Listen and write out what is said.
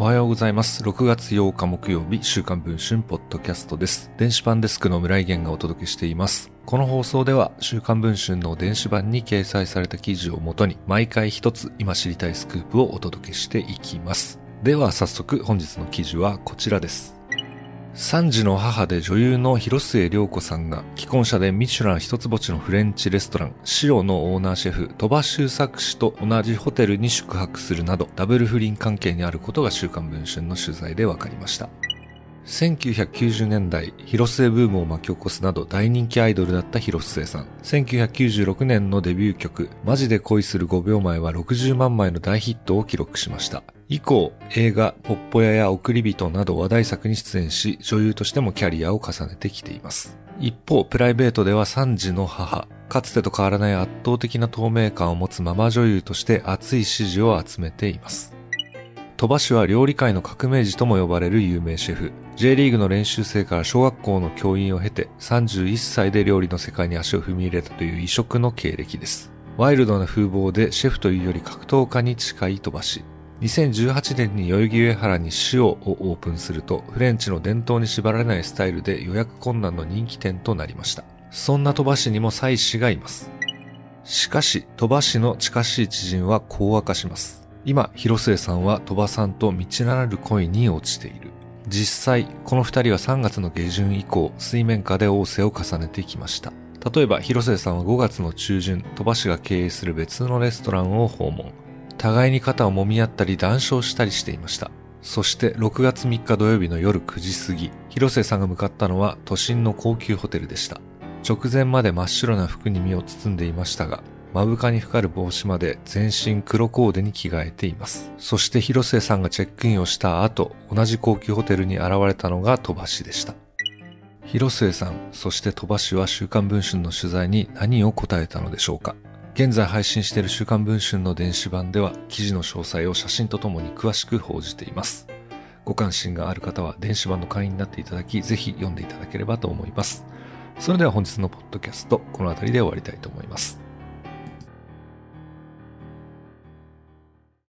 おはようございます。6月8日木曜日、週刊文春ポッドキャストです。電子版デスクの村井源がお届けしています。この放送では、週刊文春の電子版に掲載された記事をもとに、毎回一つ今知りたいスクープをお届けしていきます。では早速、本日の記事はこちらです。3児の母で女優の広末涼子さんが既婚者でミシュラン一つ星のフレンチレストランシオのオーナーシェフ鳥羽周作氏と同じホテルに宿泊するなどダブル不倫関係にあることが週刊文春の取材で分かりました1990年代、広末ブームを巻き起こすなど大人気アイドルだった広末さん。1996年のデビュー曲、マジで恋する5秒前は60万枚の大ヒットを記録しました。以降、映画、ポッポ屋や送り人など話題作に出演し、女優としてもキャリアを重ねてきています。一方、プライベートでは3児の母、かつてと変わらない圧倒的な透明感を持つママ女優として熱い支持を集めています。鳥羽氏は料理界の革命児とも呼ばれる有名シェフ。J リーグの練習生から小学校の教員を経て31歳で料理の世界に足を踏み入れたという異色の経歴です。ワイルドな風貌でシェフというより格闘家に近い鳥羽氏。2018年に代々木上原に塩をオープンするとフレンチの伝統に縛られないスタイルで予約困難の人気店となりました。そんな鳥羽氏にも妻子がいます。しかし、鳥羽氏の近しい知人はこう明かします。今、広末さんは鳥羽さんと道ならぬ恋に落ちている。実際、この二人は3月の下旬以降、水面下で仰せを重ねてきました。例えば、広末さんは5月の中旬、鳥羽氏が経営する別のレストランを訪問。互いに肩を揉み合ったり談笑したりしていました。そして6月3日土曜日の夜9時過ぎ、広末さんが向かったのは都心の高級ホテルでした。直前まで真っ白な服に身を包んでいましたが、目深にかかる帽子まで全身黒コーデに着替えています。そして広末さんがチェックインをした後、同じ高級ホテルに現れたのが鳥羽氏でした。広末さん、そして鳥羽氏は週刊文春の取材に何を答えたのでしょうか現在配信している週刊文春の電子版では記事の詳細を写真とともに詳しく報じています。ご関心がある方は電子版の会員になっていただき、ぜひ読んでいただければと思います。それでは本日のポッドキャスト、この辺りで終わりたいと思います。